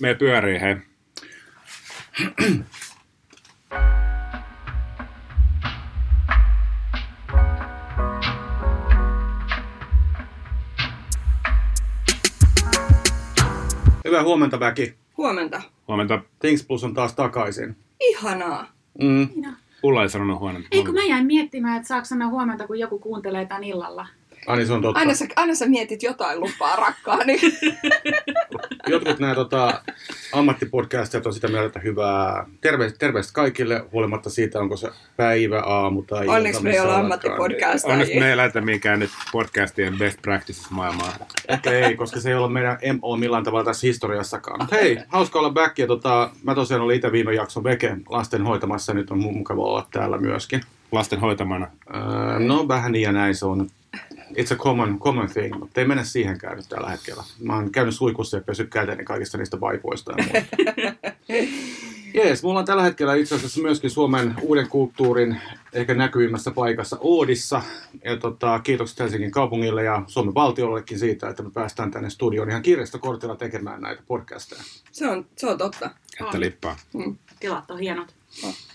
Me pyörii, hei. Hyvää huomenta, väki. Huomenta. Huomenta. Things Plus on taas takaisin. Ihanaa. Mm. Ulla ei sanonut huomenta. Ei kun mä jäin miettimään, että saako sanoa huomenta, kun joku kuuntelee tän illalla. Ani, se on totta. Aina sä, aina sä mietit jotain lupaa rakkaani. Jotkut nämä tota, ammattipodcastit on sitä mieltä, että hyvää terveistä, terveistä kaikille, huolimatta siitä, onko se päivä, aamu tai ilta, Onneksi me ei olla oletkaan. Onneksi me ei lähetä mikään nyt podcastien best practices maailmaa. Ehkä ei, koska se ei ole meidän MO millään tavalla tässä historiassakaan. Mutta hei, hauska olla back. Ja tota, mä tosiaan olin itse viime jakson veke lasten hoitamassa, nyt on mu- mukava olla täällä myöskin. Lasten hoitamana. Öö, no vähän niin ja näin se on. It's a common, common thing, mutta ei mennä siihenkään nyt tällä hetkellä. Mä oon käynyt suikussa ja pessyt käteni kaikista niistä vaipoista. ja. Jees, mulla on tällä hetkellä itse asiassa myöskin Suomen uuden kulttuurin ehkä näkyvimmässä paikassa Oodissa. Ja tota, kiitokset Helsingin kaupungille ja Suomen valtiollekin siitä, että me päästään tänne studioon ihan kirjastokortilla tekemään näitä podcasteja. Se on, se on totta. Että On. lippaa. Tilat on hienot.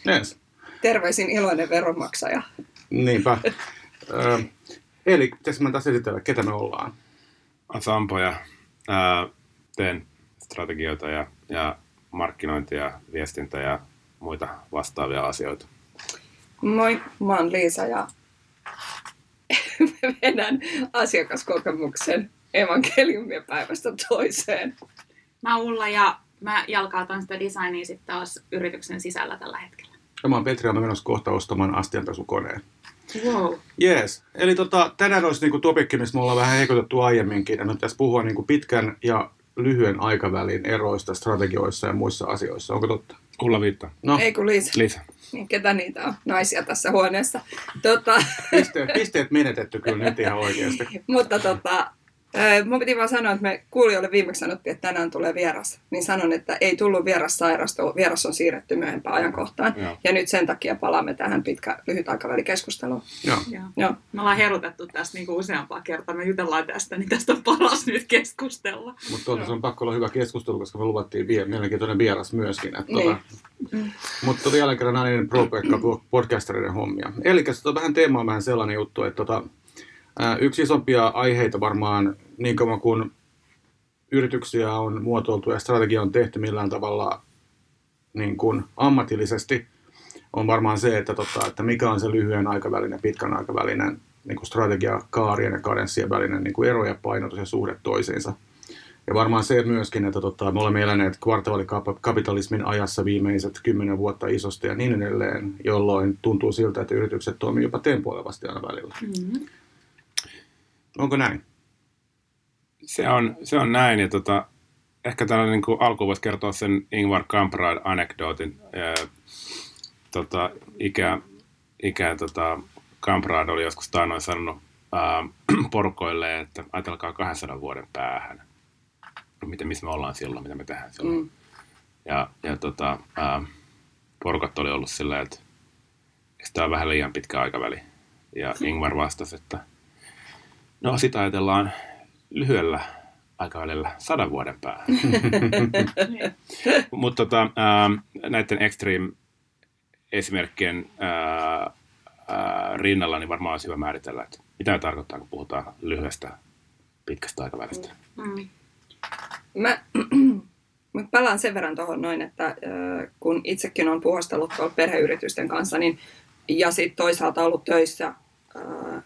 Jees, Terveisin iloinen veronmaksaja. niinpä. Ö, eli pitäisikö mä tässä esitellä, ketä me ollaan? On Sampo ja ää, teen strategioita ja, ja markkinointia, viestintä ja muita vastaavia asioita. Moi, mä oon Liisa ja vedän asiakaskokemuksen evankeliumia päivästä toiseen. Mä oon Ulla ja mä jalkautan sitä designia sitten taas yrityksen sisällä tällä hetkellä. Ja mä oon Petri ja mä menossa kohta ostamaan astianpesukoneen. Wow. Jees. Eli tota, tänään olisi niinku topikki, mistä me ollaan vähän heikotettu aiemminkin. Ja me pitäisi puhua niinku pitkän ja lyhyen aikavälin eroista strategioissa ja muissa asioissa. Onko totta? Ulla viittaa. No, Ei kun Liisa, Liisa. niin ketä niitä on? Naisia tässä huoneessa. Tota, pisteet, pisteet menetetty kyllä nyt ihan oikeasti. mutta tota, mun piti vaan sanoa, että me kuulijoille viimeksi sanottiin, että tänään tulee vieras. Niin sanon, että ei tullut vieras sairasta, vieras on siirretty myöhempään ajankohtaan. Joo. Ja nyt sen takia palaamme tähän pitkä, lyhyt aikavälikeskusteluun. Joo. Joo. Joo. Me ollaan herutettu tästä niinku useampaa kertaa. Me jutellaan tästä, niin tästä on paras nyt keskustella. Mutta tuota, se on pakko olla hyvä keskustelu, koska me luvattiin vie- mielenkiintoinen vieras myöskin. Että Niin. tota, mutta jälleen kerran Aninen Pro-Pekka podcastereiden hommia. Eli tota, vähän teema on vähän sellainen juttu, että ää, yksi isompia aiheita varmaan niin kauan kuin yrityksiä on muotoiltu ja strategia on tehty millään tavalla niin kuin ammatillisesti, on varmaan se, että, tota, että mikä on se lyhyen aikavälin ja pitkän aikavälinen niin kuin strategia kaarien ja kadenssien välinen niin kuin ero ja painotus ja suhde toisiinsa. Ja varmaan se myöskin, että tota, me olemme eläneet kvartaalikapitalismin ajassa viimeiset kymmenen vuotta isosti ja niin edelleen, jolloin tuntuu siltä, että yritykset toimii jopa tempoilevasti aina välillä. Mm-hmm. Onko näin? Se on, se on näin, ja tota, ehkä tällä niin kuin alkuun voisi kertoa sen Ingvar Kamprad anekdootin. Ää, tota, ikä, ikä tota, Kamprad oli joskus taannoin sanonut ää, porukoille, että ajatelkaa 200 vuoden päähän. Miten, missä me ollaan silloin, mitä me tehdään silloin. Mm. Ja, ja tota, ää, porukat oli ollut silleen, että tämä on vähän liian pitkä aikaväli. Ja Ingvar vastasi, että no sitä ajatellaan lyhyellä aikavälillä sadan vuoden päähän. Mutta tota, näiden extreme esimerkkien ää, ää, rinnalla niin varmaan olisi hyvä määritellä, että mitä ne tarkoittaa, kun puhutaan lyhyestä pitkästä aikavälistä. Mm. Mä, mä palaan sen verran tuohon noin, että äh, kun itsekin on puhastellut tuolla perheyritysten kanssa, niin, ja sitten toisaalta ollut töissä äh,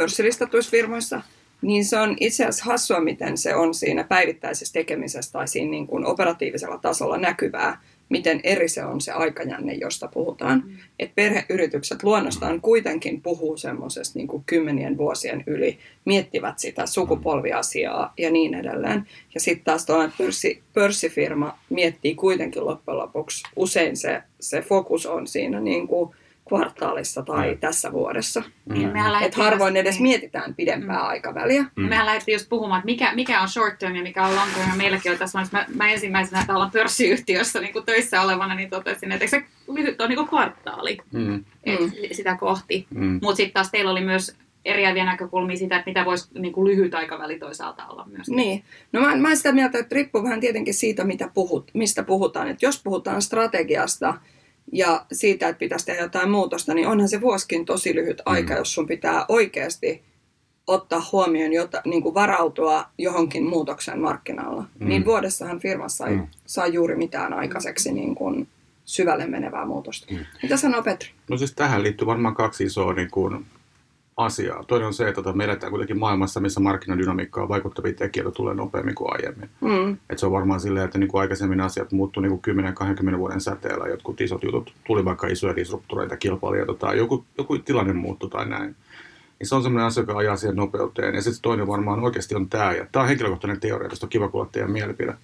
pörssilistatuissa firmoissa, niin se on itse asiassa hassua, miten se on siinä päivittäisessä tekemisessä tai siinä niin kuin operatiivisella tasolla näkyvää, miten eri se on se aikajänne, josta puhutaan. Mm. Et perheyritykset luonnostaan kuitenkin puhuu semmoisesta niin kuin kymmenien vuosien yli, miettivät sitä sukupolviasiaa ja niin edelleen. Ja sitten taas tuo pörssi, pörssifirma miettii kuitenkin loppujen lopuksi, usein se, se fokus on siinä niin kuin kvartaalissa tai Mm. tässä vuodessa. Niin, mehän Et lähdettiin harvoin edes niin. mietitään pidempää Mm. aikaväliä. Mm. Mehän lähdettiin just puhumaan, että mikä, mikä on short term ja mikä on long term. Ja meilläkin on tässä mä, mä ensimmäisenä täällä pörssiyhtiössä niin kuin töissä olevana, niin totesin, että se lyhyt on niin kuin kvartaali Mm, et, Mm. sitä kohti. mm, Mutta sitten taas teillä oli myös eriäviä näkökulmia siitä, että mitä voisi niin kuin lyhyt aikaväli toisaalta olla myös. Niin. No mä, mä olen sitä mieltä, että riippuu vähän tietenkin siitä, mitä puhut, mistä puhutaan. Et jos puhutaan strategiasta ja siitä, että pitäisi tehdä jotain muutosta, niin onhan se vuosikin tosi lyhyt aika, jos sun pitää oikeasti ottaa huomioon, jota, niin kuin varautua johonkin muutokseen markkinoilla. Mm. Niin vuodessahan firmassa ei mm. saa juuri mitään aikaiseksi niin kuin syvälle menevää muutosta. Mm. Mitä sanoo Petri? No siis tähän liittyy varmaan kaksi isoa niin kuin, asiaa. Toinen on se, että tota, me eletään kuitenkin maailmassa, missä markkinadynamiikkaa vaikuttavia tekijöitä tulee nopeammin kuin aiemmin. Mm. Et se on varmaan silleen, että niin kuin aikaisemmin asiat muuttuu niin 10-20 vuoden säteellä. Jotkut isot jutut tuli vaikka isoja disruptoreita, kilpailijoita tai joku, joku tilanne muuttui tai näin. Niin se on sellainen asia, joka ajaa siihen nopeuteen. Ja sitten toinen varmaan oikeasti on tämä. Ja tämä on henkilökohtainen teoria, tästä on kiva kuulla teidän mielipide.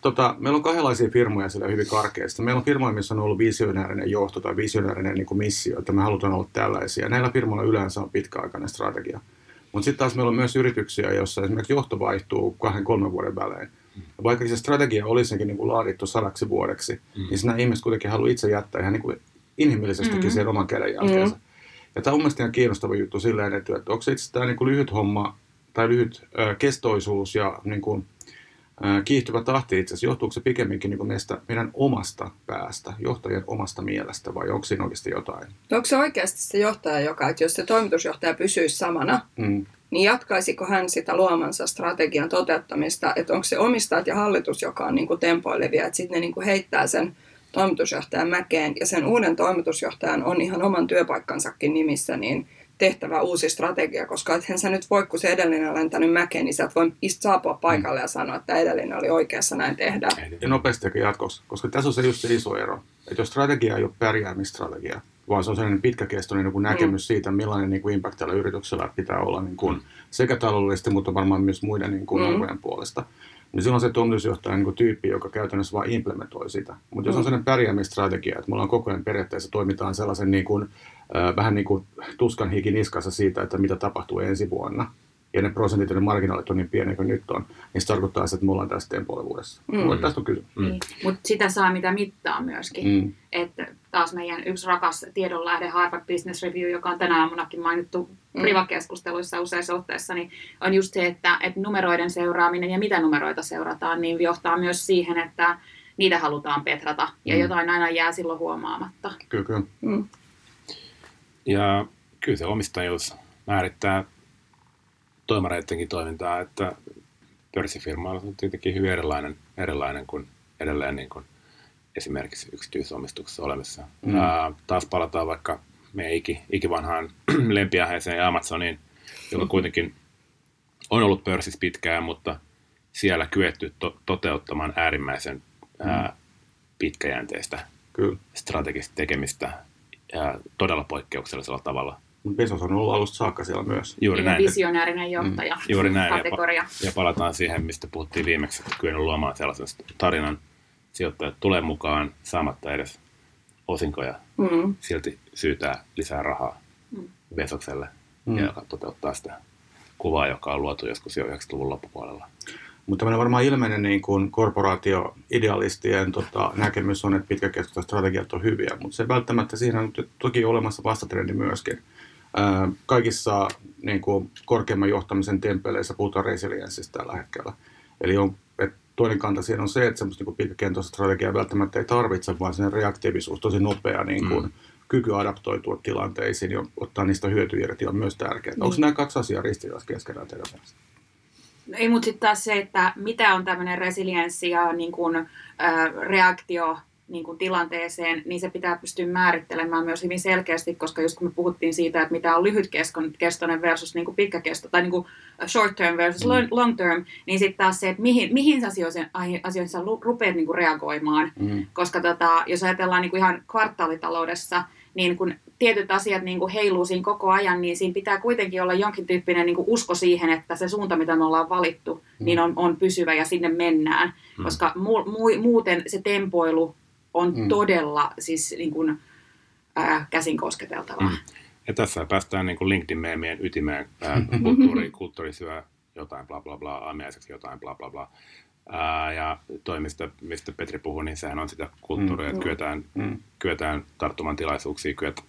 Tota, meillä on kahdenlaisia firmoja sillä hyvin karkeasti. Meillä on firmoja, missä on ollut visionäärinen johto tai visionäärinen niin missio, että me halutaan olla tällaisia. Näillä firmoilla yleensä on pitkäaikainen strategia. Mutta sitten taas meillä on myös yrityksiä, joissa esimerkiksi johto vaihtuu kahden, kolmen vuoden välein. Ja vaikka se strategia olisikin niin kuin laadittu sadaksi vuodeksi, mm. niin nämä ihmiset kuitenkin haluaa itse jättää ihan niin kuin inhimillisestikin mm. sen oman kädenjälkeensä. Mm. Ja tämä on mielestäni ihan kiinnostava juttu silleen, että, että onko se itse tämä niin lyhyt homma tai lyhyt äh, kestoisuus ja niin kuin, kiihtyvä tahti itse asiassa, johtuuko se pikemminkin niin meistä, meidän omasta päästä, johtajien omasta mielestä, vai onko siinä oikeasti jotain? No onko se oikeasti se johtaja, joka, että jos se toimitusjohtaja pysyisi samana, mm. niin jatkaisiko hän sitä luomansa strategian toteuttamista, että onko se omistajat ja hallitus, joka on niin kuin tempoilevia, että sitten ne niin kuin heittää sen toimitusjohtajan mäkeen, ja sen uuden toimitusjohtajan on ihan oman työpaikkansakin nimissä, niin – tehtävä uusi strategia, koska ethän sä nyt voi, kun se edellinen on lentänyt mäkeen, niin sä et voi saapua paikalle ja sanoa, että edellinen oli oikeassa, näin tehdään. Ja nopeasti jatkossa, koska tässä on se just se iso ero, että jos strategia ei ole pärjäämistrategia, vaan se on sellainen pitkäkestoinen niin kuin näkemys mm. siitä, millainen niin kuin impact tällä yrityksellä pitää olla niin kuin, sekä taloudellisesti, mutta varmaan myös muiden niin kuin, mm. puolesta niin silloin se toimitusjohtaja on niin tyyppi, joka käytännössä vain implementoi sitä. Mutta jos on mm. sellainen pärjäämistrategia, että me ollaan koko ajan periaatteessa toimitaan sellaisen niin kuin, vähän niin kuin tuskan hiki niskassa siitä, että mitä tapahtuu ensi vuonna, ja ne prosentit ja ne marginaalit on niin pieniä kuin nyt on, niin se tarkoittaa että me ollaan tässä tempoiluudessa. Mm. Tästä on kyse. Mm. Niin. Mutta sitä saa mitä mittaa myöskin. Mm. Että taas meidän yksi rakas tiedonlähde Harvard Business Review, joka on tänä aamunakin mainittu mm. privakeskusteluissa useissa otteissa, niin on just se, että, että numeroiden seuraaminen ja mitä numeroita seurataan, niin johtaa myös siihen, että niitä halutaan petrata ja mm. jotain aina jää silloin huomaamatta. Kyllä, kyllä. Mm. Ja kyllä se omistajuus määrittää toimareidenkin toimintaa, että pörssifirma on tietenkin hyvin erilainen, erilainen kuin edelleen niin kuin esimerkiksi yksityisomistuksessa olemassa. Mm. Ää, taas palataan vaikka meidän iki, ikivanhaan lempiaiheeseen ja Amazoniin, joka kuitenkin on ollut pörssissä pitkään, mutta siellä kyetty to- toteuttamaan äärimmäisen ää, mm. pitkäjänteistä Kyllä. strategista tekemistä ää, todella poikkeuksellisella tavalla. Bezos on ollut alusta saakka siellä myös. Juuri näin. Visionäärinen johtaja. Mm, juuri näin. Kategoria. Ja, ja palataan siihen, mistä puhuttiin viimeksi, että kyennyt luomaan sellaisen tarinan, sijoittajat tulee mukaan saamatta edes osinkoja, mm. silti syytää lisää rahaa mm. Besokselle, mm. ja toteuttaa sitä kuvaa, joka on luotu joskus jo 90-luvun loppupuolella. Mutta tämmöinen varmaan ilmeinen niin kuin korporaatioidealistien tota, näkemys on, että pitkäkestoiset strategiat on hyviä, mutta se välttämättä siinä on toki olemassa vastatrendi myöskin. Ää, kaikissa niin kuin, korkeamman johtamisen tempeleissä puhutaan resilienssistä tällä hetkellä. Eli on, et toinen kanta siinä on se, että semmoista niin pitkäkentoista strategiaa välttämättä ei tarvitse, vaan sen reaktiivisuus, tosi nopea niin kuin, mm. kyky adaptoitua tilanteisiin ja ottaa niistä hyötyjä irti on myös tärkeää. Mm. Onko nämä kaksi asiaa ristiriidassa keskenään teidän mielestä? No ei, mutta sitten taas se, että mitä on tämmöinen resilienssi ja niin kuin, äh, reaktio niin kuin tilanteeseen, niin se pitää pystyä määrittelemään myös hyvin selkeästi, koska just kun me puhuttiin siitä, että mitä on lyhytkestoinen versus niin kuin pitkäkesto, tai niin kuin short term versus mm. long term, niin sitten taas se, että mihin, mihin asioihin, asioihin sä rupeat niin kuin reagoimaan. Mm. Koska tota, jos ajatellaan niin kuin ihan kvartaalitaloudessa, niin kun tietyt asiat niin kuin heiluu siinä koko ajan, niin siinä pitää kuitenkin olla jonkin tyyppinen niin kuin usko siihen, että se suunta, mitä me ollaan valittu, mm. niin on, on pysyvä ja sinne mennään. Mm. Koska mu, mu, muuten se tempoilu on mm. todella siis niin kuin, ää, käsin kosketeltavaa. Mm. Ja tässä päästään niin LinkedIn-meemien ytimeen. kulttuuri, kulttuuri syö jotain bla bla bla, aamiaiseksi jotain bla bla bla. Ää, ja toi, mistä, Petri puhui, niin sehän on sitä kulttuuria, mm. että kyetään, mm. kyetään tarttumaan tilaisuuksiin, kyet,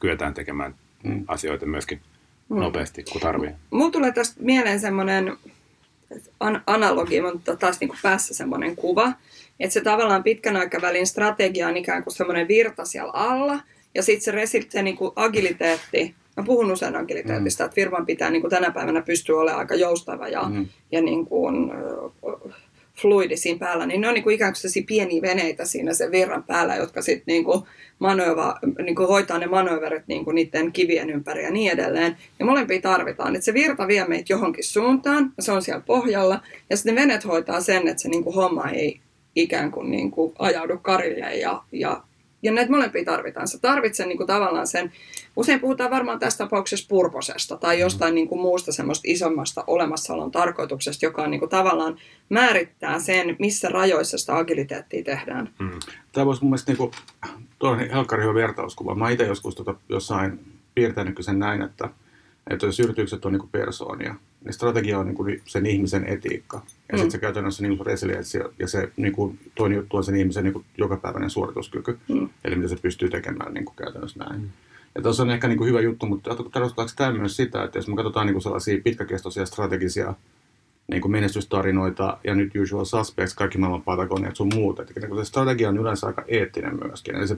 kyetään tekemään mm. asioita myöskin Mm. nopeasti, kun tarvii. Mulla tulee tästä mieleen semmoinen an- analogi, mutta taas niin kuin päässä semmoinen kuva, että se tavallaan pitkän aikavälin strategia on ikään kuin semmoinen virta siellä alla, ja sitten se, resi- se niin kuin agiliteetti, mä puhun usein agiliteetista, mm. että firman pitää niin kuin tänä päivänä pystyä olemaan aika joustava ja, mm. ja niin kuin, ö, fluidi siinä päällä, niin ne on niin kuin ikään kuin pieniä veneitä siinä sen virran päällä, jotka sitten niin kuin manöva, niin kuin hoitaa ne manöverit niin kuin niiden kivien ympäri ja niin edelleen. Ja molempia tarvitaan. Että se virta vie meitä johonkin suuntaan, ja se on siellä pohjalla, ja sitten ne venet hoitaa sen, että se niin kuin homma ei ikään kuin, niin kuin ajaudu karille ja, ja ja näitä molempia tarvitaan. Sä tarvitset niin kuin tavallaan sen, usein puhutaan varmaan tässä tapauksessa purposesta tai jostain niin kuin muusta semmoista isommasta olemassaolon tarkoituksesta, joka on niin kuin tavallaan määrittää sen, missä rajoissa sitä agiliteettia tehdään. Mm. Tämä voisi mun mielestä, niin kuin, tuo on helkkari hyvä vertauskuva. Mä itse joskus tota, jossain piirtänyt sen näin, että, että jos yritykset on niin kuin persoonia, niin strategia on niin kuin sen ihmisen etiikka. Ja mm. sitten se käytännössä niin kuin resilienssi ja se niin kuin, toinen juttu on sen ihmisen niin kuin jokapäiväinen suorituskyky. Mm. Eli mitä se pystyy tekemään niin kuin käytännössä näin. Mm. Ja tuossa on ehkä niin kuin hyvä juttu, mutta tarkoittaako tämä myös sitä, että jos me katsotaan niin kuin sellaisia pitkäkestoisia strategisia niin kuin menestystarinoita ja nyt usual suspects, kaikki maailman Patagoniat sun muuta. Että niin se strategia on yleensä aika eettinen myöskin. Eli se,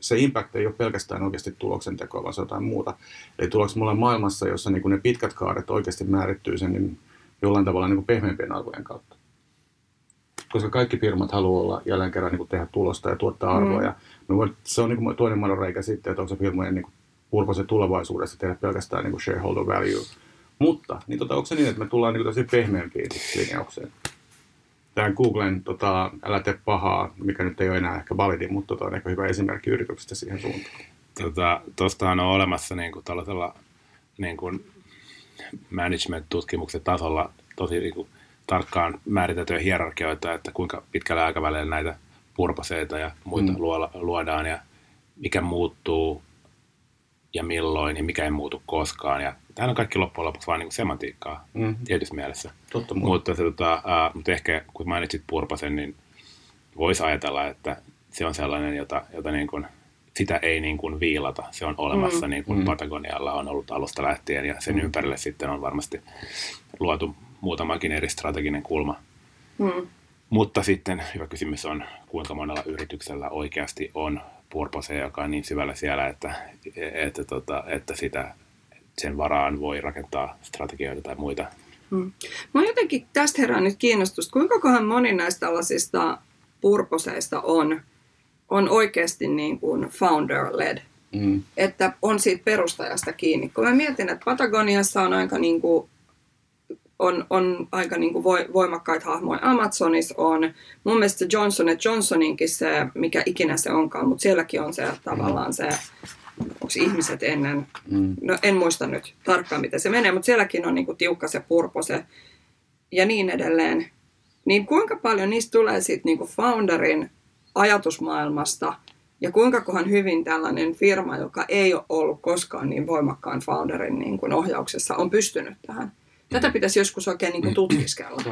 se impact ei ole pelkästään oikeasti tuloksen tekoa, vaan se on jotain muuta. Eli tuloks mulla maailmassa, jossa niin kuin ne pitkät kaaret oikeasti määrittyy sen niin jollain tavalla niin kuin pehmeämpien arvojen kautta. Koska kaikki firmat haluaa olla jälleen kerran niin kuin tehdä tulosta ja tuottaa arvoa. Mm. Ja se on niin kuin toinen madonreikä sitten, että onko se firmojen niin purpose tulevaisuudessa tehdä pelkästään niin kuin shareholder value. Mutta niin tota, onko se niin, että me tullaan niin tosi pehmeämpiin linjaukseen? Tämä Googlen tota, älä tee pahaa, mikä nyt ei ole enää ehkä validi, mutta tota, on ehkä hyvä esimerkki yrityksestä siihen suuntaan. Tota, tostahan on olemassa niin kuin tällaisella niin kuin management-tutkimuksen tasolla tosi niin kuin, tarkkaan määriteltyjä hierarkioita, että kuinka pitkällä aikavälillä näitä purposeita ja muita mm. luodaan ja mikä muuttuu ja milloin ja mikä ei muutu koskaan. Ja tämähän on kaikki loppujen lopuksi vain niin semantiikkaa mm. tietyssä mielessä. Totta mutta, se, tota, uh, mutta ehkä kun mainitsit Purpasen, niin voisi ajatella, että se on sellainen, jota, jota niin kuin, sitä ei niin kuin viilata. Se on olemassa mm. niin kuin mm. Patagonialla on ollut alusta lähtien ja sen mm. ympärille sitten on varmasti luotu muutamakin eri strateginen kulma. Mm. Mutta sitten hyvä kysymys on, kuinka monella yrityksellä oikeasti on purpose, joka on niin syvällä siellä, että, että, että, tota, että sitä, sen varaan voi rakentaa strategioita tai muita. Hmm. Mä jotenkin tästä herää nyt kiinnostusta, kuinka kohan moni näistä tällaisista purposeista on, on oikeasti niin kuin founder-led, mm. että on siitä perustajasta kiinni. Kun mä mietin, että Patagoniassa on aika niin kuin on, on aika niin kuin voimakkaita hahmoja. Amazonissa on, mun mielestä Johnson Johnsoninkin se, mikä ikinä se onkaan, mutta sielläkin on se tavallaan se, onko ihmiset ennen, mm. no en muista nyt tarkkaan miten se menee, mutta sielläkin on niin kuin tiukka se purpose ja niin edelleen. Niin kuinka paljon niistä tulee sitten niin kuin founderin ajatusmaailmasta ja kuinka kohan hyvin tällainen firma, joka ei ole ollut koskaan niin voimakkaan founderin niin kuin ohjauksessa, on pystynyt tähän? Tätä pitäisi joskus oikein niin kuin tutkiskella.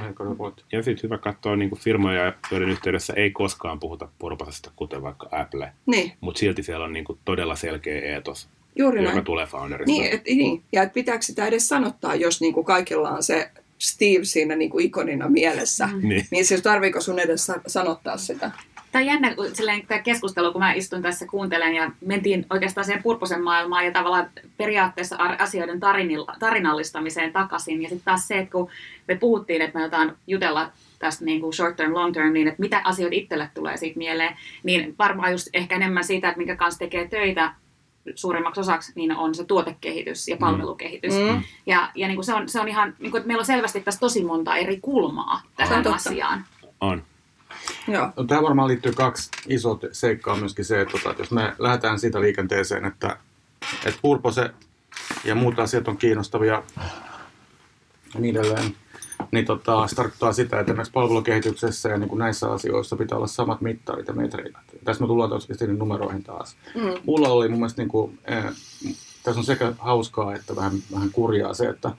Ja sitten hyvä katsoa niin kuin firmoja, joiden yhteydessä ei koskaan puhuta purpasesta, kuten vaikka Apple. Niin. Mutta silti siellä on niin kuin todella selkeä eetos, Juuri joka näin. tulee founderista. Niin, et, niin. ja et pitääkö sitä edes sanottaa, jos niin kuin kaikilla on se Steve siinä niin kuin ikonina mielessä. Mm. Niin. niin siis tarviiko sun edes sanottaa sitä? Tämä on jännä silleen, tämä keskustelu, kun mä istun tässä kuuntelen ja mentiin oikeastaan siihen purposen maailmaan ja tavallaan periaatteessa asioiden tarinallistamiseen takaisin. Ja sitten taas se, että kun me puhuttiin, että me jotain jutella tästä niin kuin short term, long term, niin että mitä asioita itselle tulee siitä mieleen, niin varmaan just ehkä enemmän siitä, että minkä kanssa tekee töitä suurimmaksi osaksi, niin on se tuotekehitys ja mm. palvelukehitys. Mm. Ja, ja niin kuin se, on, se on ihan, niin kuin, että meillä on selvästi tässä tosi monta eri kulmaa tähän asiaan. On. Joo. No, tähän varmaan liittyy kaksi isoa seikkaa myöskin se, että, tota, että jos me lähdetään siitä liikenteeseen, että, että purpose ja muut asiat on kiinnostavia ja niin edelleen, niin tota, se tarkoittaa sitä, että esimerkiksi palvelukehityksessä ja niin kuin näissä asioissa pitää olla samat mittarit ja metrit. Tässä me tullaan tosiaan numeroihin taas. Mm. Mulla oli mun mielestä, niin kuin, eh, tässä on sekä hauskaa että vähän, vähän kurjaa se, että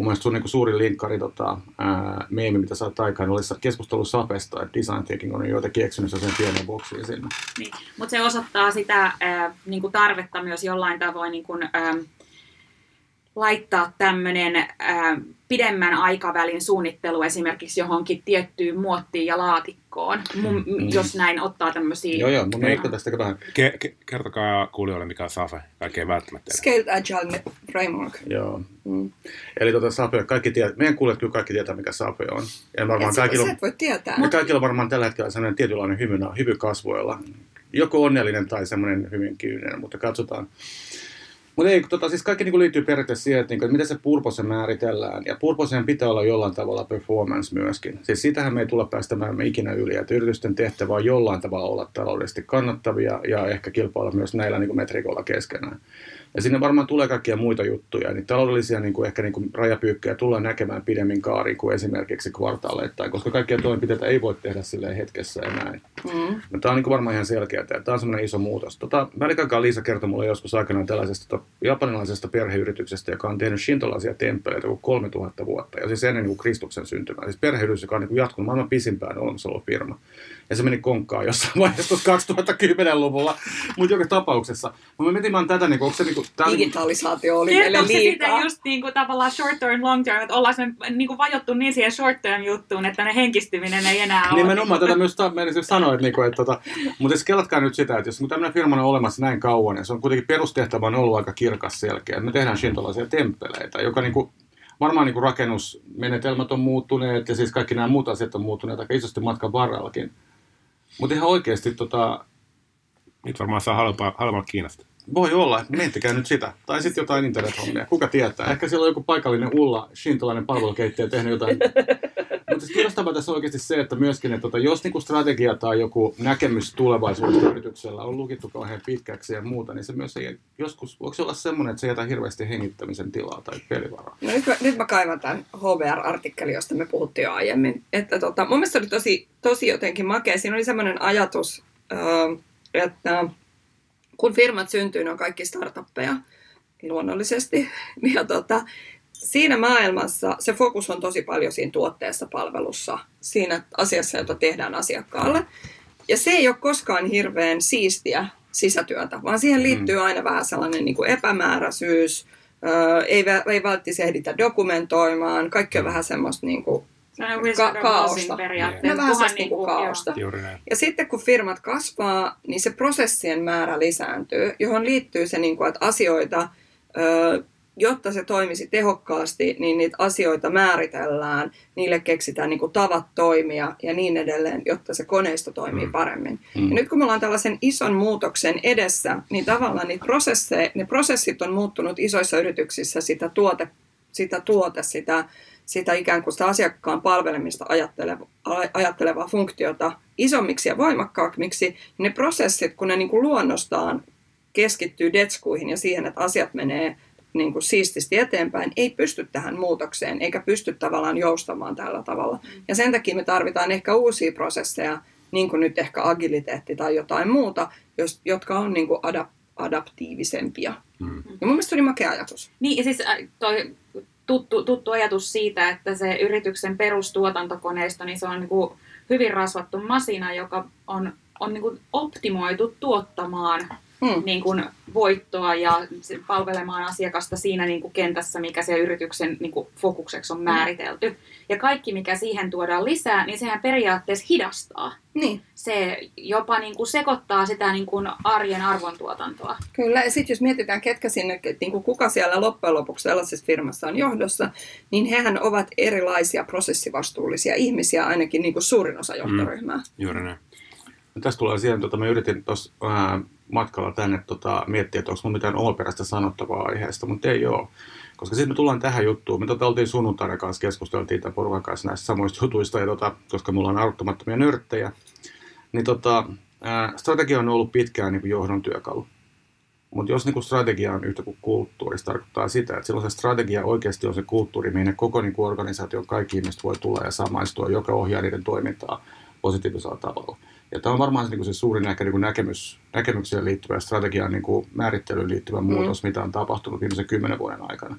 mun mielestä sun niin suurin linkkari tota, ää, meemi, mitä sä oot aikaan, oli keskustelu Sapesta, että design thinking on joitakin keksinyt sen pienen boksiin sinne. Niin, mutta se osoittaa sitä ää, niin tarvetta myös jollain tavoin niin ää, laittaa tämmöinen äh, pidemmän aikavälin suunnittelu esimerkiksi johonkin tiettyyn muottiin ja laatikkoon, mun, mm. jos näin ottaa tämmöisiä... Joo, joo, mun mielestä tästä vähän. Ke- ke- kertokaa kuulijoille, mikä on SAFE, kaikkein välttämättä. Scaled Agile Framework. Joo. Mm. Eli tota SAFE, kaikki tiedät, meidän kuulijat kyllä kaikki tietää, mikä SAFE on. Ja varmaan et kaikilla, sä et voi tietää. Ja kaikilla on varmaan tällä hetkellä sellainen tietynlainen hyvy, hyvy kasvoilla. Joko onnellinen tai semmoinen hyvin kyyninen, mutta katsotaan. Mutta ei, tota, siis kaikki niinku liittyy periaatteessa siihen, että, niinku, että miten se purpose määritellään. Ja purposeen pitää olla jollain tavalla performance myöskin. Siis sitähän me ei tulla päästämään me ikinä yli, että yritysten tehtävä on jollain tavalla olla taloudellisesti kannattavia ja ehkä kilpailla myös näillä niinku metrikoilla keskenään. Ja sinne varmaan tulee kaikkia muita juttuja. Niin taloudellisia niin kuin ehkä niin kuin rajapyykköjä tullaan näkemään pidemmin kaariin kuin esimerkiksi kvartaaleittain, koska kaikkia toimenpiteitä ei voi tehdä sille hetkessä näin. Mm. No, tämä on niin kuin varmaan ihan selkeää. Tämä on semmoinen iso muutos. Tota, Välikankaan Liisa kertoi mulle joskus aikanaan tällaisesta tota, japanilaisesta perheyrityksestä, joka on tehnyt shintolaisia temppeleitä kuin 3000 vuotta. Ja siis ennen niin kuin Kristuksen syntymää. Siis perheyritys, joka on niin kuin jatkunut maailman pisimpään firma ja se meni konkkaan jossain vaiheessa 2010-luvulla. Mutta joka tapauksessa, mä mietin vaan tätä, niin onko se niin kuin, tää Digitalisaatio oli meille liikaa. siitä just niin kuin, tavallaan short term, long term, että ollaan me niin kuin vajottu niin siihen short term juttuun, että ne henkistyminen ei enää ole. Nimenomaan tätä myös ta- meidän siis sanoa, että, niin kuin, että tota, mutta siis kelatkaa nyt sitä, että jos tämmöinen firma on olemassa näin kauan, ja se on kuitenkin perustehtävä on ollut aika kirkas selkeä. Me tehdään shintolaisia temppeleitä, joka niin kuin, varmaan niin kuin rakennusmenetelmät on muuttuneet ja siis kaikki nämä muut asiat on muuttuneet aika isosti matkan varrellakin. Mutta ihan oikeasti tota... Niitä varmaan saa halvalla, halvalla Kiinasta. Voi olla, miettikää nyt sitä. Tai sitten jotain internethommia. Kuka tietää? Ehkä siellä on joku paikallinen Ulla, shintolainen palvelukeittäjä tehnyt jotain. Mutta siis kiinnostavaa tässä on oikeasti se, että myöskin, että tota, jos niinku strategia tai joku näkemys tulevaisuudesta yrityksellä on lukittu kauhean pitkäksi ja muuta, niin se myös ei, joskus, voiko se olla semmoinen, että se jätä hirveästi hengittämisen tilaa tai pelivaraa? No nyt mä, nyt mä kaivan tämän HBR-artikkelin, josta me puhuttiin jo aiemmin. Että tota, mun mielestä oli tosi, tosi jotenkin makea. Siinä oli semmoinen ajatus, että kun firmat syntyy, ne on kaikki startuppeja luonnollisesti. Ja tota, siinä maailmassa se fokus on tosi paljon siinä tuotteessa, palvelussa, siinä asiassa, jota tehdään asiakkaalle. Ja se ei ole koskaan hirveän siistiä sisätyötä, vaan siihen liittyy mm. aina vähän sellainen niin kuin epämääräisyys, ei, ei välttämättä ehditä dokumentoimaan, kaikki on vähän semmoista niin kuin ka- kaaosta. No vähän niin kuin niinku kaaosta. Ja sitten kun firmat kasvaa, niin se prosessien määrä lisääntyy, johon liittyy se, niin kuin, että asioita, jotta se toimisi tehokkaasti, niin niitä asioita määritellään, niille keksitään niin kuin tavat toimia ja niin edelleen, jotta se koneisto toimii mm. paremmin. Mm. Ja nyt kun me ollaan tällaisen ison muutoksen edessä, niin tavallaan niitä prosesseja, ne prosessit on muuttunut isoissa yrityksissä sitä tuote, sitä tuote, sitä sitä ikään kuin sitä asiakkaan palvelemista ajatteleva, ajattelevaa funktiota isommiksi ja voimakkaammiksi, ne prosessit, kun ne niin kuin luonnostaan keskittyy detskuihin ja siihen, että asiat menee niin kuin siististi eteenpäin, ei pysty tähän muutokseen, eikä pysty tavallaan joustamaan tällä tavalla. Ja sen takia me tarvitaan ehkä uusia prosesseja, niin kuin nyt ehkä agiliteetti tai jotain muuta, jotka on niin kuin adap- adaptiivisempia. Mm. Ja mun mielestä oli makea ajatus. Niin, ja siis äh, toi tuttu, tuttu ajatus siitä, että se yrityksen perustuotantokoneisto, niin se on niin kuin hyvin rasvattu masina, joka on, on niin kuin optimoitu tuottamaan hmm. niin kuin voittoa ja palvelemaan asiakasta siinä niin kuin kentässä, mikä se yrityksen niin kuin fokukseksi on hmm. määritelty. Hmm. Ja kaikki, mikä siihen tuodaan lisää, niin sehän periaatteessa hidastaa. Niin. Se jopa niin kuin sekoittaa sitä niin kuin arjen arvontuotantoa. Kyllä, ja sitten jos mietitään, ketkä sinne, niin kuin kuka siellä loppujen lopuksi sellaisessa firmassa on johdossa, niin hehän ovat erilaisia prosessivastuullisia ihmisiä, ainakin niin kuin suurin osa johtoryhmää. Mm, juuri näin. No, tässä tulee siihen, tota, mä yritin tuossa matkalla tänne tota, miettiä, että onko mun mitään omaperäistä sanottavaa aiheesta, mutta ei ole. Koska sitten me tullaan tähän juttuun. Me tota, oltiin sunnuntaina kanssa, keskusteltiin tämän porukan kanssa näistä samoista jutuista, ja tota, koska mulla on arvottomattomia nörttejä, niin tota, ää, strategia on ollut pitkään niin kuin johdon työkalu. Mutta jos niin strategia on yhtä kuin kulttuuri, se tarkoittaa sitä, että silloin se strategia oikeasti on se kulttuuri, mihin koko niin kuin organisaation kaikki ihmiset voi tulla ja samaistua, joka ohjaa niiden toimintaa positiivisella tavalla. Ja tämä on varmaan se, niin se suurin ehkä niin näkemys, näkemykseen liittyvä ja strategian niin kuin määrittelyyn liittyvä muutos, mm. mitä on tapahtunut viimeisen kymmenen vuoden aikana.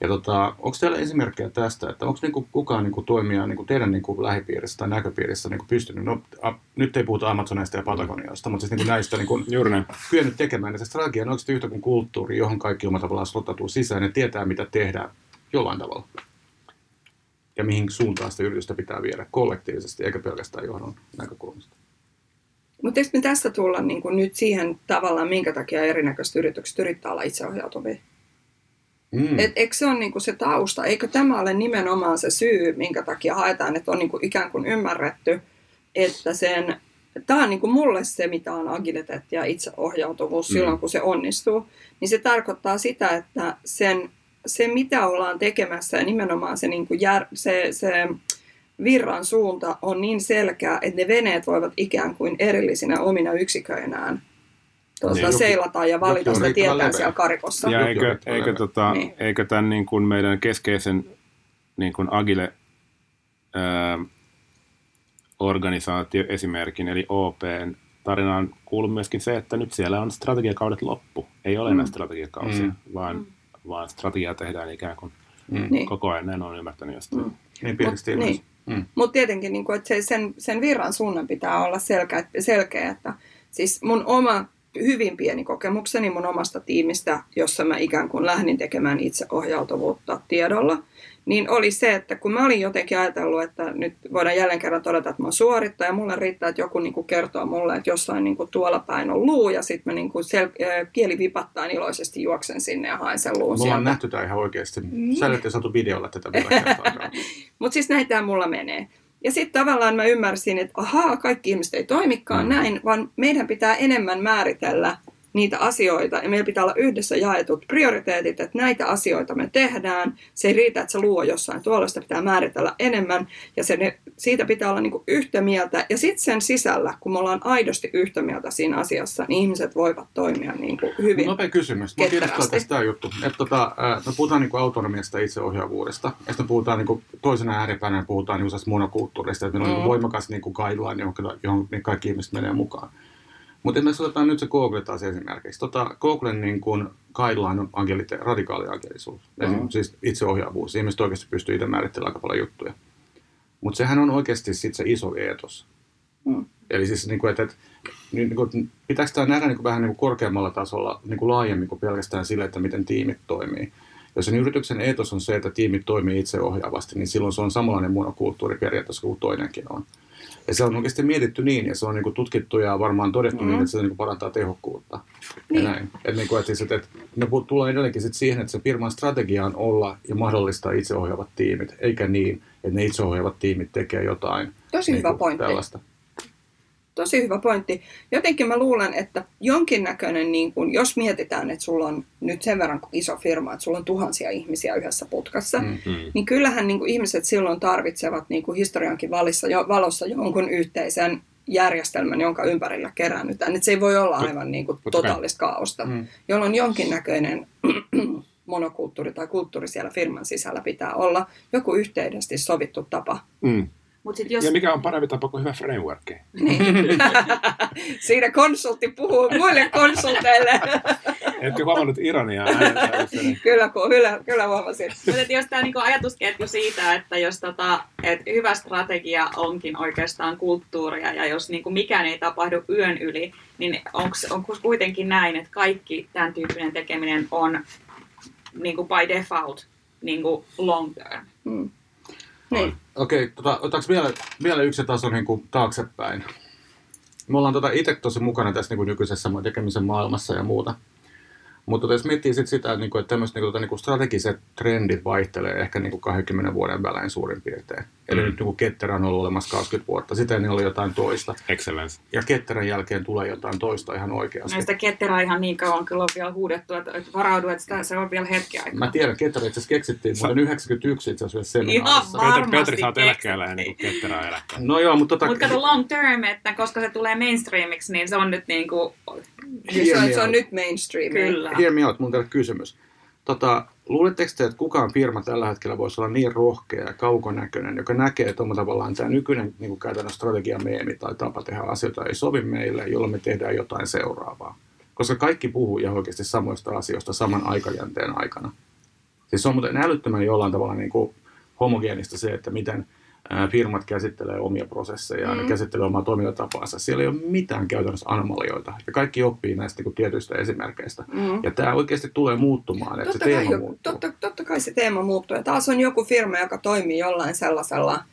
Ja tota, onko teillä esimerkkejä tästä, että onko niinku kukaan niinku toimija niinku teidän niinku lähipiirissä tai näköpiirissä niinku pystynyt, no a, nyt ei puhuta Amazonista ja Patagoniosta, mutta siis niinku näistä niinku kyennyt tekemään. Ja se strategia on oikeasti yhtä kuin kulttuuri, johon kaikki omalla tavallaan slottautuu sisään ja tietää, mitä tehdään jollain tavalla. Ja mihin suuntaan sitä yritystä pitää viedä kollektiivisesti, eikä pelkästään johdon näkökulmasta. Mutta eikö me tästä tulla niin kuin nyt siihen tavallaan, minkä takia erinäköiset yritykset yrittää olla itseohjautuvia? Mm. Et, eikö se ole niin kuin se tausta? Eikö tämä ole nimenomaan se syy, minkä takia haetaan, että on niin kuin ikään kuin ymmärretty, että sen, tämä on niin kuin mulle se, mitä on agiliteetti ja itseohjautuvuus Mm. silloin, kun se onnistuu, niin se tarkoittaa sitä, että sen, se mitä ollaan tekemässä ja nimenomaan se, niin kuin jär, se, se virran suunta on niin selkeä, että ne veneet voivat ikään kuin erillisinä omina yksiköinään tuota, Niin, seilata ja valita sitä tietää siellä karikossa. Ja eikö, eikö, tota, Niin. eikö tämän niin kuin meidän keskeisen niin kuin agile ää, organisaatio esimerkin, eli OPn tarinaan kuuluu myöskin se, että nyt siellä on strategiakaudet loppu. Ei ole enää Mm. strategiakausia, Mm. vaan, vaan strategiaa tehdään ikään kuin Mm. Niin. koko ajan. Näin on ymmärtänyt jostain. Mm. Niin Mut- niin. Mm. Mutta tietenkin niin kuin, että se, sen, sen virran suunnan pitää olla selkeä, selkeä. Että, siis mun oma hyvin pieni kokemukseni mun omasta tiimistä, jossa mä ikään kuin lähdin tekemään itseohjautuvuutta tiedolla, niin oli se, että kun mä olin jotenkin ajatellut, että nyt voidaan jälleen kerran todeta, että mä oon suorittaja, ja mulle riittää, että joku niin kuin kertoo mulle, että jossain niin kuin tuolla päin on luu, ja sitten mä niin kuin sel- äh, kieli vipattaa iloisesti juoksen sinne ja haen sen luun Me ollaan sieltä. nähty tämä ihan oikeasti. Niin. Sä ette saatu videolla tätä. Mutta siis näitä mulla menee. Ja sitten tavallaan mä ymmärsin, että ahaa, kaikki ihmiset ei toimikaan mm. näin, vaan meidän pitää enemmän määritellä niitä asioita ja meillä pitää olla yhdessä jaetut prioriteetit, että näitä asioita me tehdään. Se ei riitä, että se luo jossain tuolla, sitä pitää määritellä enemmän ja se, siitä pitää olla niinku yhtä mieltä. Ja sitten sen sisällä, kun me ollaan aidosti yhtä mieltä siinä asiassa, niin ihmiset voivat toimia niinku hyvin. Nopea kysymys. Mä kiinnostaa tästä juttu. Että tota, me puhutaan niinku autonomiasta ja itseohjaavuudesta. Ja sitten puhutaan niinku, toisena ääripäänä puhutaan niinku sellaisesta monokulttuurista. Että meillä on Mm. niinku voimakas niinku guideline, johon, johon niin kaikki ihmiset menee mukaan. Mutta me otetaan nyt se Google taas esimerkiksi. Tota, Googlen niin kuin guideline on agilite, radikaali agilisuus. Mm. Mm. Siis itseohjaavuus. Ihmiset oikeasti pystyy itse määrittelemään aika paljon juttuja. Mutta sehän on oikeasti sit se iso eetos. Mm. Eli siis, niin kuin, että, että niin kuin, pitääkö tämä nähdä niin kuin, vähän niin kuin korkeammalla tasolla niin kuin laajemmin kuin pelkästään sille, että miten tiimit toimii. Jos sen yrityksen eetos on se, että tiimit toimii itseohjaavasti, niin silloin se on samanlainen monokulttuuri periaatteessa kuin toinenkin on. Ja se on oikeasti mietitty niin, ja se on niin tutkittu ja varmaan todettu mm. niin, Mm. että se niin parantaa tehokkuutta. Niin. Ja näin. Että, niin kuin, että, siis, että, että me pu- tullaan edelleenkin sit siihen, että se firman strategia on olla ja mahdollistaa itseohjaavat tiimit, eikä niin, että ne itseohjaavat tiimit tekee jotain Tosi niin hyvä kuin pointti. tällaista. Tosi hyvä pointti. Jotenkin mä luulen, että jonkinnäköinen, niin kun, jos mietitään, että sulla on nyt sen verran iso firma, että sulla on tuhansia ihmisiä yhdessä putkassa, mm. Mm. Mm. niin kyllähän niin kuin ihmiset silloin tarvitsevat niin kuin historiankin valissa, jo, valossa jonkun yhteisen järjestelmän, jonka ympärillä keräännytään. Se ei voi olla aivan niin kuin kai. totaalista kaaosta, Mm. jolloin jonkinnäköinen monokulttuuri tai kulttuuri siellä firman sisällä pitää olla, joku yhteisesti sovittu tapa. Mm. Mut sit jos, Ja mikä on parempi tapa kuin hyvä framework? Niin. Siinä konsultti puhuu muille konsulteille. Ette huomannut ironiaa kyllä, kyllä, kyllä huomasin. Mutta että jos tämä niinku ajatusketju siitä, että jos tota, et hyvä strategia onkin oikeastaan kulttuuria ja jos niinku mikään ei tapahdu yön yli, niin onko kuitenkin näin, että kaikki tämän tyyppinen tekeminen on niinku by default niinku long term? Mm. Niin. Okei, tota, otetaanko vielä, vielä yksi taso niin kuin taaksepäin? Me ollaan tota itse tosi mukana tässä niin kuin nykyisessä tekemisen maailmassa ja muuta. Mutta jos miettii sit sitä, että, niinku, että tämmöiset niinku, tota, niinku strategiset trendit vaihtelee ehkä niinku 20 vuoden välein suurin piirtein. Eli Mm. nyt niinku Ketterä on ollut olemassa 20 vuotta, sitten ennen oli jotain toista. Excellence. Ja Ketterän jälkeen tulee jotain toista ihan oikeasti. Näistä ketterää ihan niin kauan kyllä on vielä huudettu, että, että varaudu, että sitä, se on vielä hetki aikaa. Mä tiedän, Ketterä itse asiassa keksittiin vuoden 91 itse asiassa Ihan seminaarissa. vaan. Petri, Varmasti Petri sä oot eläkkeellä ennen kuin ketterää eläkkeellä. No joo, mutta tota, Mutta kato long term, että koska se tulee mainstreamiksi, niin se on nyt niinku, Se on, se on nyt mainstream. kyllä. Hear me out, mun teille kysymys. Tota, luuletteko te, että kukaan firma tällä hetkellä voisi olla niin rohkea ja kaukonäköinen, joka näkee, että tavallaan tämä nykyinen niin kuin käytännön strategia meemi tai tapa tehdä asioita ei sovi meille, jolloin me tehdään jotain seuraavaa. Koska kaikki puhuu ihan oikeasti samoista asioista saman aikajänteen aikana. Siis se on muuten älyttömän jollain tavalla niin kuin homogeenista se, että miten firmat käsittelee omia prosesseja, mm. ne käsittelee omaa toimintatapaansa. Siellä ei ole mitään käytännössä anomalioita. Ja kaikki oppii näistä niin tietyistä esimerkkeistä. Mm. Ja tämä oikeasti tulee muuttumaan, että totta se teema kai, muuttuu. Totta, totta kai se teema muuttuu. Ja taas on joku firma, joka toimii jollain sellaisella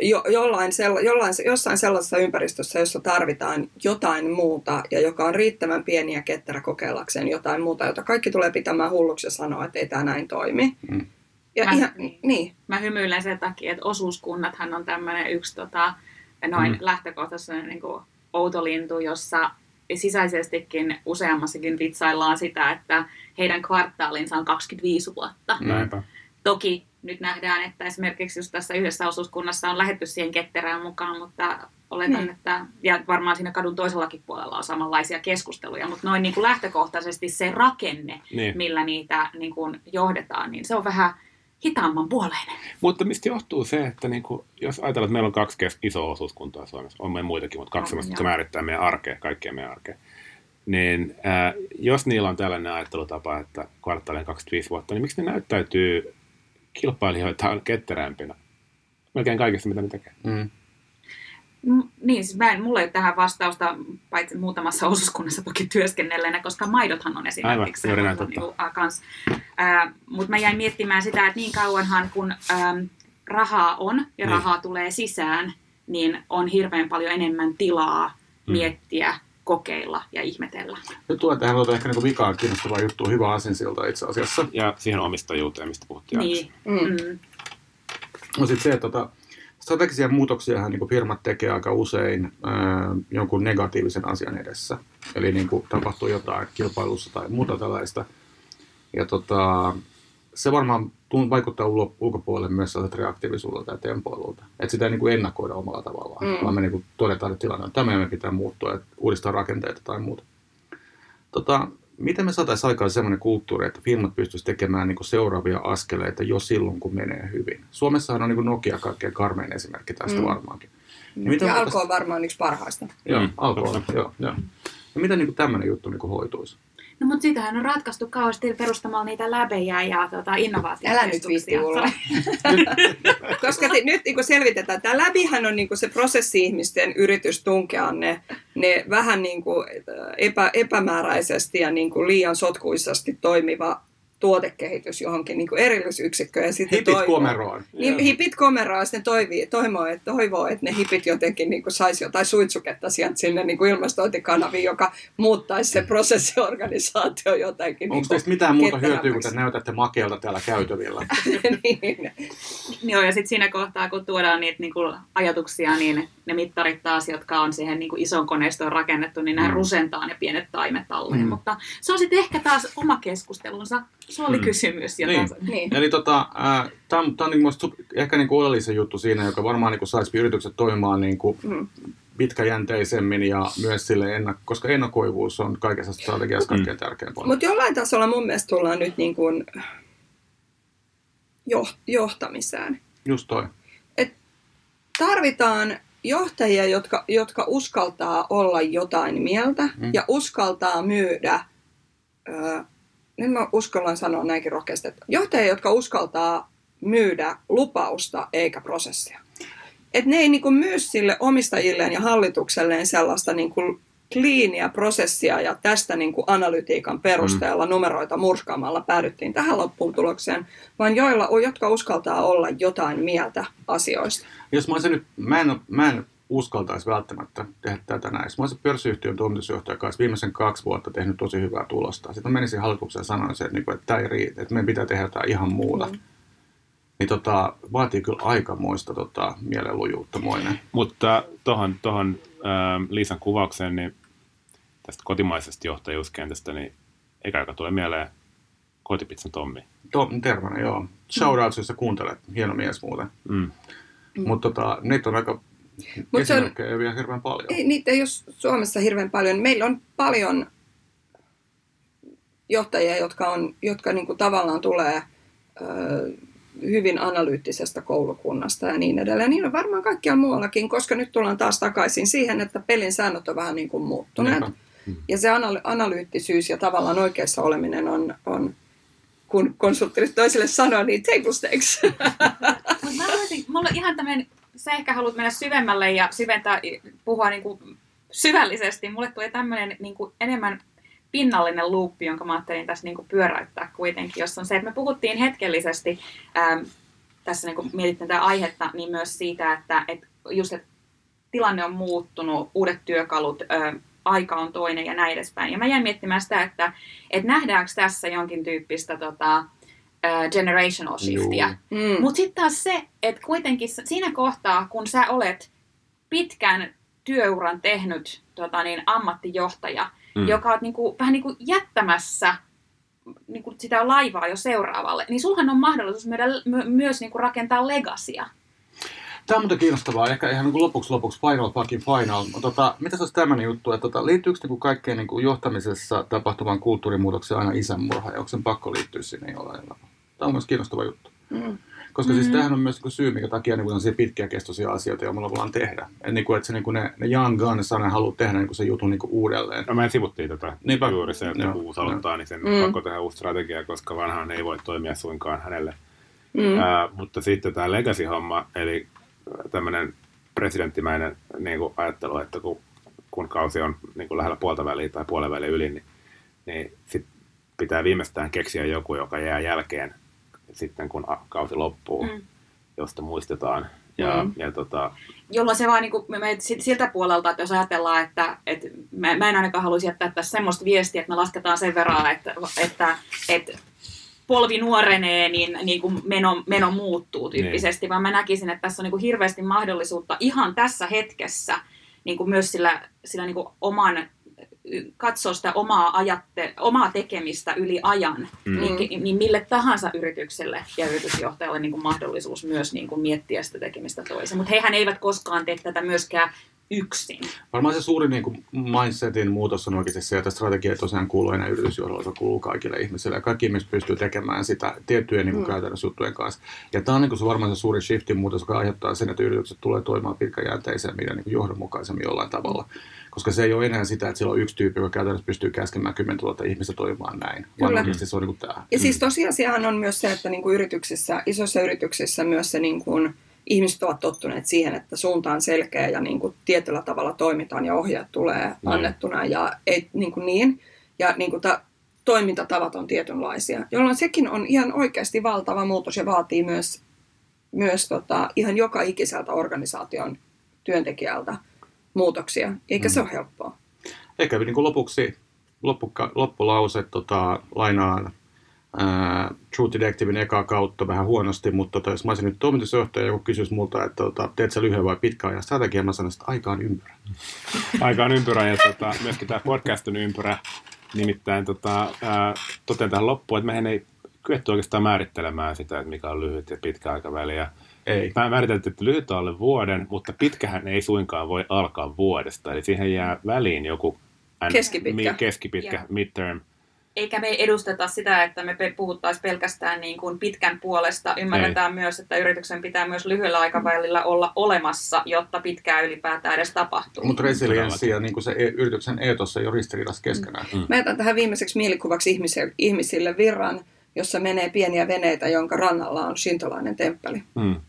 jo, jollain, sella, jollain, jossain sellaisessa ympäristössä, jossa tarvitaan jotain muuta ja joka on riittävän pieni ja ketterä kokeillakseen jotain muuta, jota kaikki tulee pitämään hulluksi ja sanoa, että ei tämä näin toimi. Mm. Ja mä, ihan, niin. niin. mä hymyilen sen takia, että osuuskunnathan on tämmöinen yksi tota, noin mm. lähtökohtaisesti niin kuin outo lintu, jossa sisäisestikin useammassakin vitsaillaan sitä, että heidän kvartaalinsa on 25 vuotta. Näinpä. Toki nyt nähdään, että esimerkiksi just tässä yhdessä osuuskunnassa on lähetty siihen ketterään mukaan, mutta oletan, mm. että, ja varmaan siinä kadun toisellakin puolella on samanlaisia keskusteluja, mutta noin niin kuin lähtökohtaisesti se rakenne, niin. millä niitä niin kuin johdetaan, niin se on vähän hitaamman puoleinen. Mutta mistä johtuu se, että niin kuin, jos ajatellaan, että meillä on kaksi isoa osuuskuntaa Suomessa, on meillä muitakin, mutta kaksi sellaista, jotka määrittää meidän arkea, kaikkea meidän arkea, niin ää, jos niillä on tällainen ajattelutapa, että kvartaalinen 25 vuotta, niin miksi ne näyttäytyy kilpailijoita ketterämpinä? Melkein kaikessa, mitä ne tekee. Mm. Niin, siis mä en, mulla ei ole tähän vastausta, paitsi muutamassa osuuskunnassa toki työskennelleenä, koska maidothan on esimerkiksi Aivan, näin, niin kuin, kans. Äh, Mutta mä jäin miettimään sitä, että niin kauanhan kun ähm, rahaa on ja niin. rahaa tulee sisään, niin on hirveän paljon enemmän tilaa mm. miettiä, kokeilla ja ihmetellä. Nyt tulee tähän tuota ehkä niin vikaan kiinnostava juttu, hyvä asensilta itse asiassa. Ja siihen omistajuuteen, mistä puhuttiin niin. Mm. Mm. No sitten se, että tota, strategisia muutoksia niin firmat tekee aika usein ää, jonkun negatiivisen asian edessä. Eli niin kuin tapahtuu jotain kilpailussa tai muuta tällaista. Ja tota, se varmaan vaikuttaa ulkopuolelle myös sellaiset reaktiivisuudelta ja tempoilulta. Että sitä ei niin kuin ennakoida omalla tavallaan, mm. vaan me niin kuin todetaan, että tilanne on tämä me pitää muuttua, että uudistaa rakenteita tai muuta. Tota, miten me saataisiin aikaan sellainen kulttuuri, että firmat pystyisivät tekemään niin seuraavia askeleita jo silloin, kun menee hyvin? Suomessahan on niin Nokia kaikkein karmein esimerkki tästä mm. varmaankin. Niin miten ja Alko on varmaan yksi parhaista. Joo, mm. Alko on, joo, joo. Ja miten niin tämmöinen juttu niin hoituisi? No mutta sitähän on ratkaistu kauheasti perustamalla niitä läbejä ja tota, innovaatioita. Älä nyt viitti Koska te, nyt niin selvitetään, tämä läbihän on niin se prosessi-ihmisten yritys tunkea ne, ne vähän niin kuin epä, epämääräisesti ja niin kuin liian sotkuisesti toimiva tuotekehitys johonkin niin erillisyksikköön. Ja sitten hipit toivoo, komeroon. Niin, hipit komeroon sitten toivoo, toivoo, että, toivoo, että ne hipit jotenkin niin saisi jotain suitsuketta sieltä sinne niin kuin ilmastointikanaviin, joka muuttaisi se prosessiorganisaatio jotenkin. Onko niin teistä mitään muuta hyötyä, kun te näytätte makealta täällä käytävillä? niin. Joo, ja sitten siinä kohtaa, kun tuodaan niitä niin kuin ajatuksia, niin ne mittarit taas, jotka on siihen niin kuin ison koneistoon rakennettu, niin nämä mm. rusentaa ne pienet taimet alle. Mm. Mutta se on sitten ehkä taas oma keskustelunsa se oli mm. kysymys. Jota niin. niin. Eli tota, äh, tämä on, tää on niin ehkä niin oleellisen juttu siinä, joka varmaan niin saisi yritykset toimimaan niin kuin mm. pitkäjänteisemmin ja myös sille, ennak- koska ennakoivuus on kaikessa strategiassa mm. kaikkein tärkein puolella. Mutta jollain tasolla mun mielestä tullaan nyt niin kuin joht- johtamiseen. Just toi. Et tarvitaan johtajia, jotka, jotka uskaltaa olla jotain mieltä mm. ja uskaltaa myydä ö, nyt mä uskallan sanoa näinkin rohkeasti, että johtajia, jotka uskaltaa myydä lupausta eikä prosessia. Että ne ei niin kuin myy sille omistajilleen ja hallitukselleen sellaista niin kuin kliiniä prosessia ja tästä niin kuin analytiikan perusteella mm. numeroita murskaamalla päädyttiin tähän lopputulokseen, vaan joilla, jotka uskaltaa olla jotain mieltä asioista. Jos mä, nyt, mä, en, mä en uskaltaisi välttämättä tehdä tätä näin. Mä olisin pörssiyhtiön toimitusjohtaja kanssa viimeisen kaksi vuotta tehnyt tosi hyvää tulosta. Sitten mä menisin hallitukseen ja sanoin, että, että tämä ei riitä, että meidän pitää tehdä jotain ihan muuta. Mm. Niin tota, vaatii kyllä aikamoista tota, mielenlujuutta moinen. Mutta tuohon tohon, äh, Liisan kuvaukseen, niin tästä kotimaisesta johtajuuskentästä, niin eikä aika tule mieleen kotipizzan Tommi. To, tervana, joo. Shoutouts, jos sä kuuntelet. Hieno mies muuten. Mm. Mutta tota, niitä on aika Mut se on, ei vielä hirveän paljon. Ei, niitä ei ole Suomessa hirveän paljon. Meillä on paljon johtajia, jotka, on, jotka niin kuin tavallaan tulee ö, hyvin analyyttisestä koulukunnasta ja niin edelleen. Niin on varmaan kaikkialla muuallakin, koska nyt tullaan taas takaisin siihen, että pelin säännöt on vähän niin kuin muuttuneet. Mm. Ja se analy- analyyttisyys ja tavallaan oikeassa oleminen on, on kun konsulttit toiselle sanoo, niin table stakes. Mutta mä haluaisin, mulla on ihan tämmöinen, sä ehkä haluat mennä syvemmälle ja syventää, puhua niin kuin syvällisesti. Mulle tulee tämmöinen niin kuin enemmän pinnallinen luuppi, jonka mä ajattelin tässä niin kuin pyöräyttää kuitenkin, jossa on se, että me puhuttiin hetkellisesti, ähm, tässä niin kuin mietittiin tätä aihetta, niin myös siitä, että, että just että tilanne on muuttunut, uudet työkalut, äh, aika on toinen ja näin edespäin. Ja mä jäin miettimään sitä, että, että nähdäänkö tässä jonkin tyyppistä tota, generational shiftia. Mm. Mutta sitten taas se, että kuitenkin siinä kohtaa, kun sä olet pitkän työuran tehnyt tota niin, ammattijohtaja, mm. Joka on niinku, vähän niin kuin jättämässä niinku sitä laivaa jo seuraavalle, niin sulhan on mahdollisuus myydä, my, myös niinku rakentaa legasia. Tämä on muuten kiinnostavaa. Ehkä ihan niin lopuksi lopuksi final fucking final. Tota, mitä se olisi tämmöinen juttu, että tota, liittyykö niin kaikkeen niin johtamisessa tapahtuvan kulttuurimuutokseen aina isänmurha ja onko sen pakko liittyä sinne jollain tavalla? Tämä on myös kiinnostava juttu. Mm. Koska mm. siis Mm. tämähän on myös niin kuin syy, minkä takia niin kuin pitkäkestoisia asioita, joilla voidaan tehdä. Et niin kuin, että se, niin kuin ne, ne young guns aina haluaa tehdä niin kuin sen jutun niin kuin uudelleen. No me sivuttiin tätä Niinpä. juuri se, että Joo, kun uusi aloittaa, niin sen Mm. pakko tehdä uusi strategia, koska vanhaan ei voi toimia suinkaan hänelle. Mm. Ää, mutta sitten tämä legacy-homma, eli tämmöinen presidenttimäinen niin kuin ajattelu, että kun, kun kausi on niin kuin lähellä puolta väliä tai puolen välin yli, niin, niin sit pitää viimeistään keksiä joku, joka jää jälkeen sitten, kun kausi loppuu, Mm. josta muistetaan. Ja, Mm. ja tota, Jolloin se vaan niin kuin, me, siltä puolelta, että jos ajatellaan, että, että mä, mä en ainakaan haluaisi jättää tässä semmoista viestiä, että me lasketaan sen verran, että, että, että polvi nuorenee, niin, niin kuin meno, meno muuttuu tyyppisesti, vaan mä näkisin, että tässä on niin kuin hirveästi mahdollisuutta ihan tässä hetkessä niin kuin myös sillä, sillä niin kuin oman katsoa sitä omaa, ajatte, omaa tekemistä yli ajan, Mm. niin, niin mille tahansa yritykselle ja yritysjohtajalle niin kuin mahdollisuus myös niin kuin miettiä sitä tekemistä toisin. Mutta hehän eivät koskaan tee tätä myöskään yksin. Varmaan se suuri niin kuin mindsetin muutos on oikeasti se, että strategia tosiaan kuulu enää yritysjohdolle, se kuuluu kaikille ihmisille. Ja kaikki ihmiset pystyy tekemään sitä tiettyjen niin kuin Mm. käytännössä juttujen kanssa. Ja tämä on niin kuin se varmaan se suuri shiftin muutos, joka aiheuttaa sen, että yritykset tulee toimimaan pitkäjänteisemmin ja niin kuin johdonmukaisemmin jollain tavalla. Koska se ei ole enää sitä, että siellä on yksi tyyppi, joka käytännössä pystyy käskemään 10 000 ihmistä toimimaan näin. Vaan Kyllä. oikeasti se on niin kuin tämä. Ja siis tosiasiahan on myös se, että niin kuin yrityksissä, isoissa yrityksissä myös se niin kuin, ihmiset ovat tottuneet siihen, että suunta on selkeä ja niin kuin, tietyllä tavalla toimitaan ja ohjeet tulee annettuna ja ei niin. Kuin niin. Ja niin kuin, ta, toimintatavat on tietynlaisia, jolloin sekin on ihan oikeasti valtava muutos ja vaatii myös, myös tota, ihan joka ikiseltä organisaation työntekijältä muutoksia, eikä se ole helppoa. Ehkä niin kuin lopuksi loppuka, loppulause tota, lainaan ää, True Detectivein ekaa kautta vähän huonosti, mutta tota, jos mä olisin nyt toimitusjohtaja ja joku kysyisi multa, että tota, teet sä lyhyen vai pitkän ajan strategiaa, mä sanoisin, että aika on ympyrä. aika on ympyrä ja tota, myöskin tämä podcast on ympyrä. Nimittäin tota, ää, totean tähän loppuun, että mehän ei kyetty oikeastaan määrittelemään sitä, että mikä on lyhyt ja pitkä aikaväli. Ja Ei. Mä määriteltiin, että lyhyt on alle vuoden, mutta pitkähän ei suinkaan voi alkaa vuodesta. Eli siihen jää väliin joku N- Keskipitkä. mi- keskipitkä Joo. midterm. Eikä me edusteta sitä, että me puhuttaisiin pelkästään niin kuin pitkän puolesta. Ymmärretään myös, että yrityksen pitää myös lyhyellä aikavälillä olla olemassa, jotta pitkää ylipäätään edes tapahtuu. Mutta resilienssi ja niin kuin se e- yrityksen eetos ei ole ristiriidassa keskenään. Mm. Mä jätän tähän viimeiseksi mielikuvaksi ihmisille, ihmisille virran, jossa menee pieniä veneitä, jonka rannalla on shintolainen temppeli. Mm.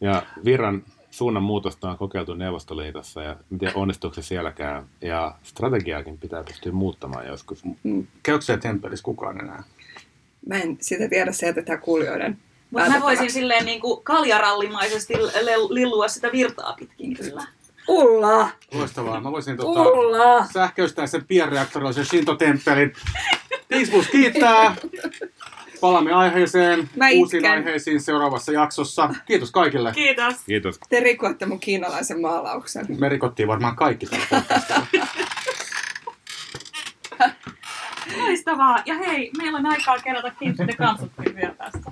Ja virran suunnan muutosta on kokeiltu Neuvostoliitossa ja en tiedä onnistuuko se sielläkään. Ja strategiaakin pitää pystyä muuttamaan joskus. Käykö se temppelissä kukaan enää? Mä en sitä tiedä, se jätetään kuulijoiden Mutta mä voisin silleen niin kuin kaljarallimaisesti lillua sitä virtaa pitkin kyllä. Ulla! Loistavaa. Mä voisin tota, Ulla! sähköistää sen pienreaktorilla sen Shinto-temppelin. Disbus kiittää. Palaamme aiheeseen, Mä uusiin itken. aiheisiin seuraavassa jaksossa. Kiitos kaikille. Kiitos. Kiitos. Te rikoitte mun kiinalaisen maalauksen. Me rikottiin varmaan kaikki. Loistavaa. Ja hei, meillä on aikaa kerätä Keep the Concept vielä tästä.